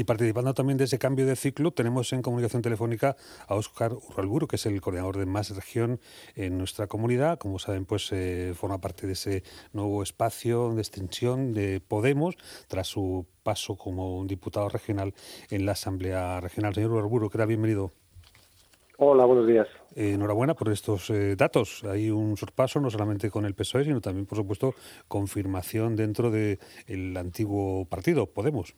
Y participando también de ese cambio de ciclo, tenemos en comunicación telefónica a Óscar Urralburo, que es el coordinador de Más Región en nuestra comunidad. Como saben, pues eh, forma parte de ese nuevo espacio de extensión de Podemos tras su paso como un diputado regional en la Asamblea Regional. Señor Urralburo, ¿qué tal? Bienvenido. Hola, buenos días. Eh, enhorabuena por estos eh, datos. Hay un sorpaso no solamente con el PSOE, sino también, por supuesto, confirmación dentro del antiguo partido, Podemos.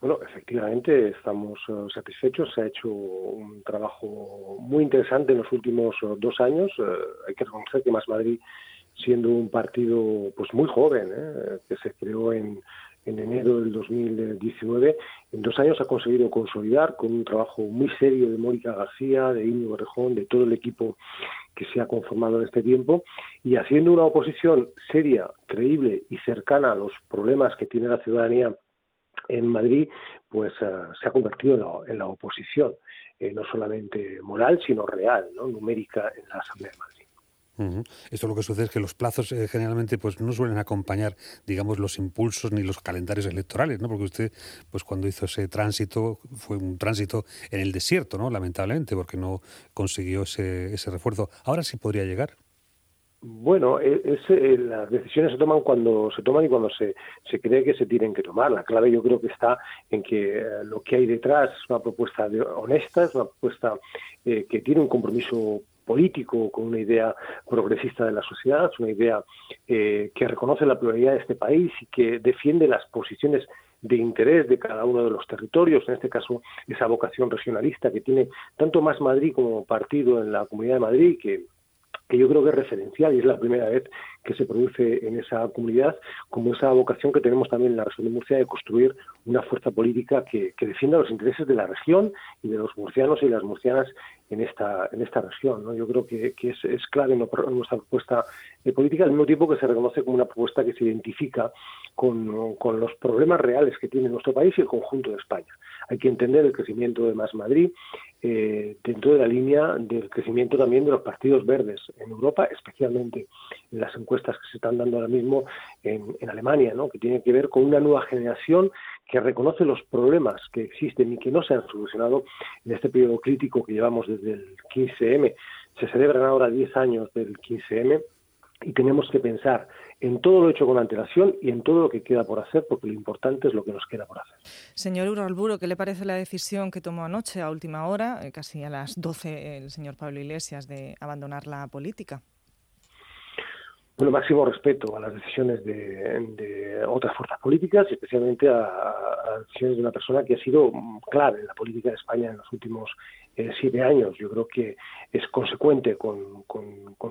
Bueno, efectivamente estamos eh, satisfechos. Se ha hecho un trabajo muy interesante en los últimos dos años. hay que reconocer que Más Madrid, siendo un partido pues muy joven, que se creó en en enero del 2019. En dos años ha conseguido consolidar con un trabajo muy serio de Mónica García, de Íñigo Rejón, de todo el equipo que se ha conformado en este tiempo y haciendo una oposición seria, creíble y cercana a los problemas que tiene la ciudadanía en Madrid, pues eh, se ha convertido en la, oposición, eh, no solamente moral, sino real, ¿no? numérica en la Asamblea de Madrid. Esto lo que sucede es que los plazos eh, generalmente pues no suelen acompañar, digamos, los impulsos ni los calendarios electorales, ¿no? Porque usted, pues cuando hizo ese tránsito, fue un tránsito en el desierto, ¿no? Lamentablemente, porque no consiguió ese, ese refuerzo. Ahora sí podría llegar. Bueno, e, eh, las decisiones se toman cuando se toman y cuando se, cree que se tienen que tomar. La clave yo creo que está en que eh, lo que hay detrás es una propuesta honesta, es una propuesta que tiene un compromiso político, con una idea progresista de la sociedad, una idea eh, que reconoce la pluralidad de este país y que defiende las posiciones de interés de cada uno de los territorios, en este caso esa vocación regionalista que tiene tanto más Madrid como partido en la Comunidad de Madrid, que que yo creo que es referencial y es la primera vez que se produce en esa comunidad, como esa vocación que tenemos también en la región de Murcia de construir una fuerza política que, defienda los intereses de la región y de los murcianos y las murcianas en esta en esta región. ¿no? Yo creo que, es, es, clave en nuestra propuesta de política, al mismo tiempo que se reconoce como una propuesta que se identifica con, con los problemas reales que tiene nuestro país y el conjunto de España. Hay que entender el crecimiento de Más Madrid eh, dentro de la línea del crecimiento también de los partidos verdes en Europa, especialmente en las encuestas que se están dando ahora mismo en, Alemania, ¿no? que tiene que ver con una nueva generación que reconoce los problemas que existen y que no se han solucionado en este periodo crítico que llevamos desde el 15M. Se celebran ahora 10 años del 15M y tenemos que pensar en todo lo hecho con antelación y en todo lo que queda por hacer, porque lo importante es lo que nos queda por hacer. Señor Uralburo, ¿qué le parece la decisión que tomó anoche a última hora, eh, casi a las 12, el señor Pablo Iglesias, de abandonar la política? Bueno, máximo respeto a las decisiones de, otras fuerzas políticas y especialmente a, las decisiones de una persona que ha sido clave en la política de España en los últimos eh, siete años. Yo creo que es consecuente con,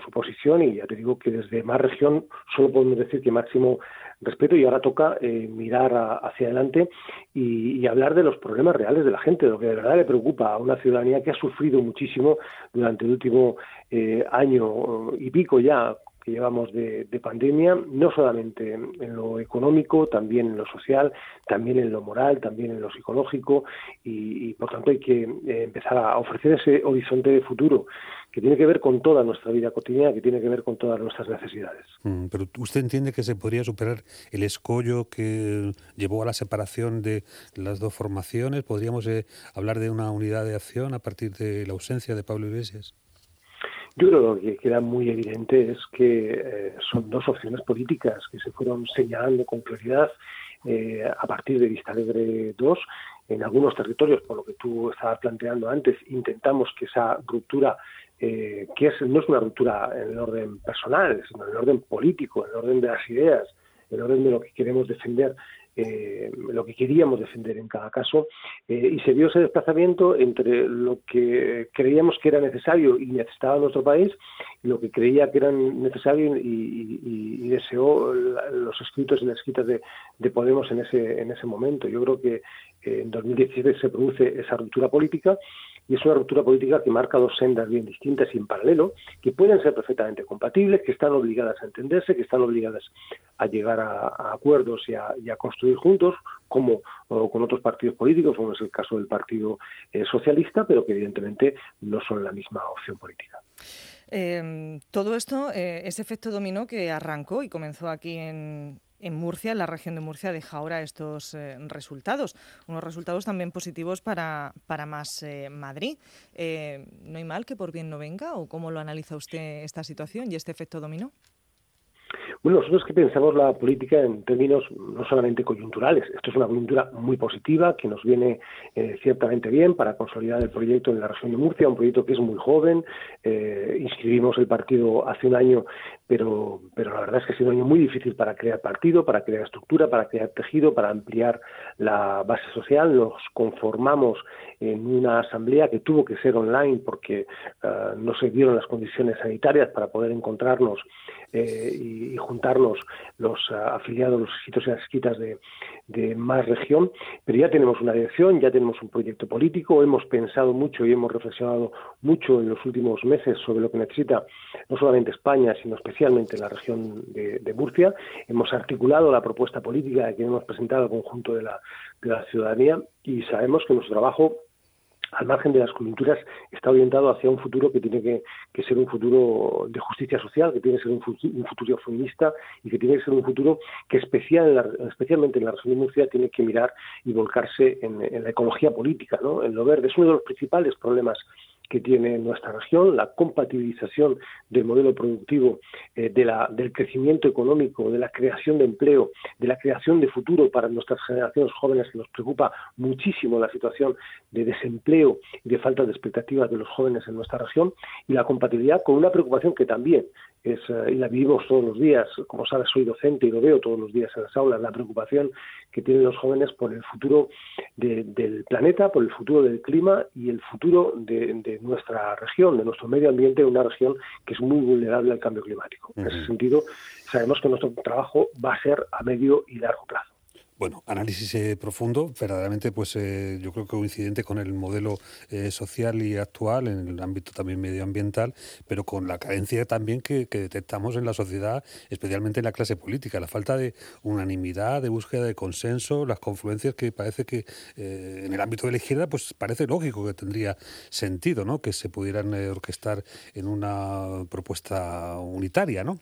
su posición y ya te digo que desde más región solo podemos decir que máximo respeto y ahora toca eh, mirar hacia adelante y, hablar de los problemas reales de la gente, lo que de verdad le preocupa a una ciudadanía que ha sufrido muchísimo durante el último eh, año y pico ya que llevamos de, pandemia, no solamente en lo económico, también en lo social, también en lo moral, también en lo psicológico y, por tanto hay que eh, empezar a ofrecer ese horizonte de futuro que tiene que ver con toda nuestra vida cotidiana, que tiene que ver con todas nuestras necesidades. Mm, pero usted entiende que se podría superar el escollo que llevó a la separación de las dos formaciones. ¿Podríamos eh, hablar de una unidad de acción a partir de la ausencia de Pablo Iglesias? Yo creo que lo que queda muy evidente es que eh, son dos opciones políticas que se fueron señalando con claridad eh, a partir de Vista Alegre 2. En algunos territorios, por lo que tú estabas planteando antes, intentamos que esa ruptura, eh, que es, no es una ruptura en el orden personal, sino en el orden político, en el orden de las ideas, en el orden de lo que queremos defender, eh, lo que queríamos defender en cada caso, eh, y se dio ese desplazamiento entre lo que creíamos que era necesario y necesitaba nuestro país, y lo que creía que era necesario y, deseó los escritos y las escritas de, Podemos en ese, en ese momento. Yo creo que en 2017 se produce esa ruptura política y es una ruptura política que marca dos sendas bien distintas y en paralelo, que pueden ser perfectamente compatibles, que están obligadas a entenderse, que están obligadas a llegar a, acuerdos y a, construir juntos, como con otros partidos políticos, como es el caso del Partido eh, Socialista, pero que evidentemente no son la misma opción política. Em, todo esto, eh, ese efecto dominó que arrancó y comenzó aquí en, en Murcia, en la región de Murcia, deja ahora estos eh, resultados. Unos resultados también positivos para, para más eh, Madrid. Eh, ¿No hay mal que por bien no venga? ¿O cómo lo analiza usted esta situación y este efecto dominó? Bueno, nosotros que pensamos la política en términos no solamente coyunturales. Esto es una coyuntura muy positiva que nos viene eh, ciertamente bien para consolidar el proyecto en la región de Murcia, un proyecto que es muy joven. Eh, inscribimos el partido hace un año, pero, pero la verdad es que ha sido un año muy difícil para crear partido, para crear estructura, para crear tejido, para ampliar la base social. Nos conformamos en una asamblea que tuvo que ser online porque eh, no se dieron las condiciones sanitarias para poder encontrarnos y, juntarnos los uh, afiliados, los escritos y las escritas de, de, más región, pero ya tenemos una dirección, ya tenemos un proyecto político, hemos pensado mucho y hemos reflexionado mucho en los últimos meses sobre lo que necesita no solamente España, sino especialmente la región de, de Murcia. Hemos articulado la propuesta política que hemos presentado al conjunto de la, de la ciudadanía y sabemos que nuestro trabajo al margen de las coyunturas, está orientado hacia un futuro que tiene que, ser un futuro de justicia social, que tiene que ser un, futuro feminista y que tiene que ser un futuro que especial, especialmente en la región de Murcia tiene que mirar y volcarse en, en la ecología política, ¿no? en lo verde. Es uno de los principales problemas que tiene nuestra región, la compatibilización del modelo productivo, eh, de la, del crecimiento económico, de la creación de empleo, de la creación de futuro para nuestras generaciones jóvenes, que nos preocupa muchísimo la situación de desempleo y de falta de expectativas de los jóvenes en nuestra región, y la compatibilidad con una preocupación que también es, eh, y la vivimos todos los días, como sabes, soy docente y lo veo todos los días en las aulas, la preocupación que tienen los jóvenes por el futuro del planeta, por el futuro del clima y el futuro de, nuestra región, de nuestro medio ambiente, una región que es muy vulnerable al cambio climático. En ese sentido, sabemos que nuestro trabajo va a ser a medio y largo plazo. Bueno, análisis eh, profundo, verdaderamente, pues eh, yo creo que coincidente con el modelo eh, social y actual en el ámbito también medioambiental, pero con la carencia también que, detectamos en la sociedad, especialmente en la clase política, la falta de unanimidad, de búsqueda de consenso, las confluencias que parece que en el ámbito de la izquierda, pues parece lógico que tendría sentido, ¿no? Que se pudieran orquestar en una propuesta unitaria, ¿no?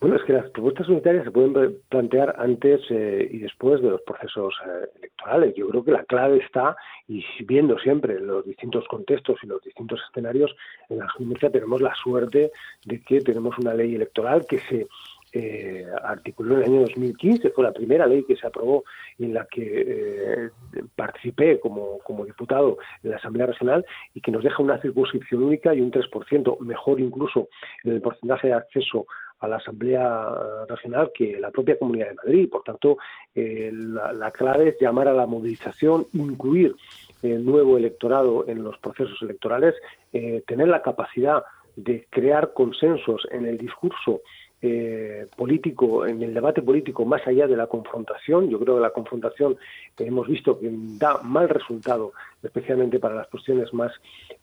Bueno, es que las propuestas unitarias se pueden plantear antes eh, y después de los procesos eh, electorales. Yo creo que la clave está, y viendo siempre los distintos contextos y los distintos escenarios, en la Murcia tenemos la suerte de que tenemos una ley electoral que se eh, articuló en el año 2015, fue la primera ley que se aprobó en la que eh, participé como, como diputado en la Asamblea Regional y que nos deja una circunscripción única y un 3%, mejor incluso en el porcentaje de acceso a la Asamblea Regional que la propia Comunidad de Madrid. Por tanto, eh, la, clave es llamar a la movilización, incluir el nuevo electorado en los procesos electorales, eh, tener la capacidad de crear consensos en el discurso eh, político, en el debate político más allá de la confrontación. Yo creo que la confrontación hemos visto que da mal resultado, especialmente para las cuestiones más,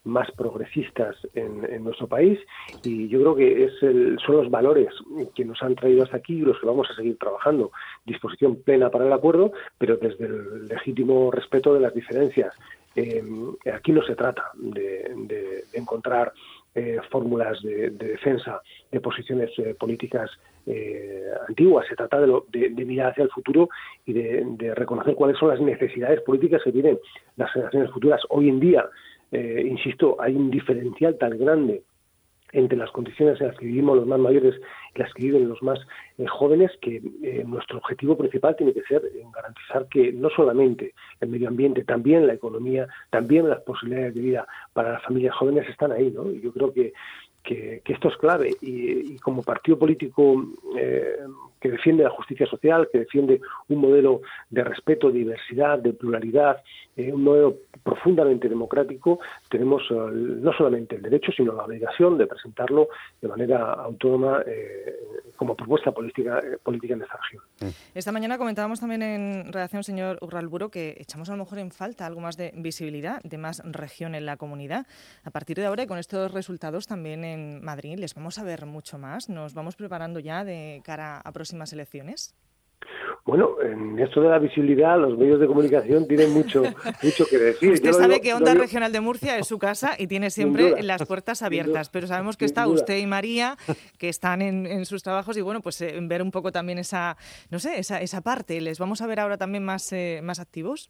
más progresistas en, nuestro país. Y yo creo que es son los valores que nos han traído hasta aquí y los que vamos a seguir trabajando. Disposición plena para el acuerdo, pero desde el legítimo respeto de las diferencias. Eh, aquí no se trata de encontrar eh, fórmulas de, defensa de posiciones eh, políticas eh, antiguas. Se trata de, mirar hacia el futuro y de, reconocer cuáles son las necesidades políticas que tienen las generaciones futuras. Hoy en día, insisto, hay un diferencial tan grande entre las condiciones en las que vivimos los más mayores y las que viven los más eh, jóvenes, que eh, nuestro objetivo principal tiene que ser garantizar que no solamente el medio ambiente, también la economía, también las posibilidades de vida para las familias jóvenes están ahí, ¿no? Y yo creo que, que, esto es clave y, como partido político eh, que defiende la justicia social, que defiende un modelo de respeto, diversidad, de pluralidad, eh, un modelo profundamente democrático, tenemos eh, no solamente el derecho, sino la obligación de presentarlo de manera autónoma eh, como propuesta política, política en esta región. Mm. Esta mañana comentábamos también en redacción, señor Urralburo, que echamos a lo mejor en falta algo más de visibilidad, de más región en la comunidad. A partir de ahora, y con estos resultados también en Madrid, les vamos a ver mucho más. Nos vamos preparando ya de cara a próximas elecciones. Bueno, en esto de la visibilidad, los medios de comunicación tienen mucho, mucho que decir. Usted sabe que Onda Regional de Murcia es su casa y tiene siempre las puertas abiertas, pero sabemos que está usted y María, que están en, sus trabajos y bueno, pues eh, ver un poco también esa, no sé, esa, esa parte. ¿Les vamos a ver ahora también más, eh, más activos?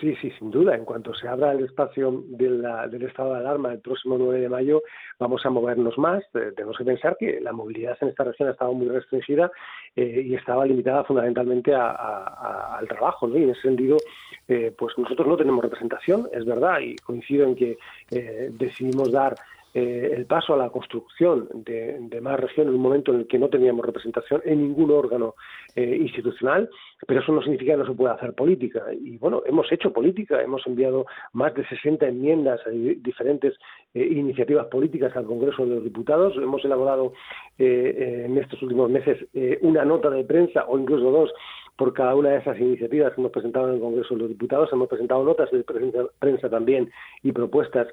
Sí, sí, sin duda. En cuanto se abra el espacio del estado de alarma el próximo 9 de mayo, vamos a movernos más. Eh, tenemos que pensar que la movilidad en esta región ha estado muy restringida eh, y estaba limitada fundamentalmente al trabajo. ¿no? Y en ese sentido, eh, pues nosotros no tenemos representación, es verdad, y coincido en que decidimos dar eh, el paso a la construcción de, más regiones en un momento en el que no teníamos representación en ningún órgano eh, institucional, pero eso no significa que no se pueda hacer política. Y bueno, hemos hecho política, hemos enviado más de 60 enmiendas a diferentes eh, iniciativas políticas al Congreso de los Diputados, hemos elaborado en estos últimos meses una nota de prensa o incluso dos por cada una de esas iniciativas que hemos presentado en el Congreso de los Diputados. Hemos presentado notas de prensa también y propuestas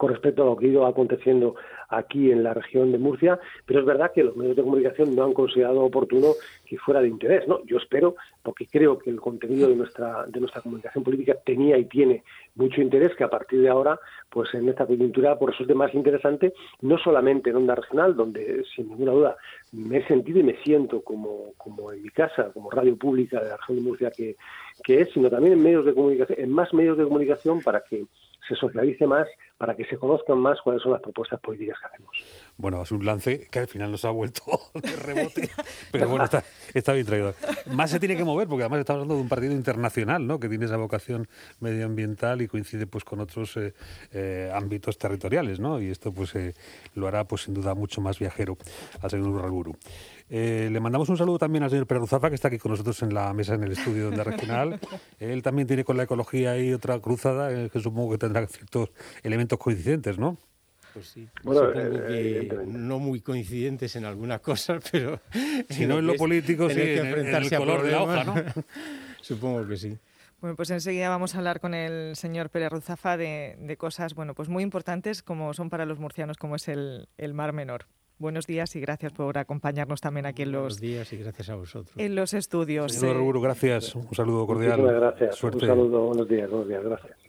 con respecto a lo que ha ido aconteciendo aquí en la región de Murcia, pero es verdad que los medios de comunicación no han considerado oportuno que fuera de interés, ¿no? Yo espero, porque creo que el contenido de nuestra de nuestra comunicación política tenía y tiene mucho interés, que a partir de ahora, pues en esta coyuntura, por resulte más interesante, no solamente en onda regional, donde sin ninguna duda me he sentido y me siento como, como en mi casa, como radio pública de la región de Murcia que, que es, sino también en medios de comunicación, en más medios de comunicación para que se socialice más, para que se conozcan más cuáles son las propuestas políticas que hacemos. Bueno, es un lance que al final nos ha vuelto de rebote, pero bueno, está, bien traído. Más se tiene que mover, porque además estamos hablando de un partido internacional, ¿no? que tiene esa vocación medioambiental y coincide pues con otros eh, eh, ámbitos territoriales, ¿no? y esto pues eh, lo hará pues sin duda mucho más viajero al señor Urralburu. le mandamos un saludo también al señor Perruzafa, que está aquí con nosotros en la mesa en el estudio de Regional. Él también tiene con la ecología ahí otra cruzada, que supongo que tendrá ciertos elementos coincidentes, ¿no? Pues sí, supongo que eh, no muy coincidentes en algunas cosas, pero... Si no en lo político, sí, en, el color de la hoja, ¿no? supongo que sí. Bueno, pues enseguida vamos a hablar con el señor Pérez Ruzafa de, cosas, bueno, pues muy importantes como son para los murcianos, como es el, el Mar Menor. Buenos días y gracias por acompañarnos también aquí en los... Buenos días y gracias a vosotros. En los estudios. Señor gracias. Un saludo cordial. Muchas gracias. Un saludo, buenos días, buenos días, gracias.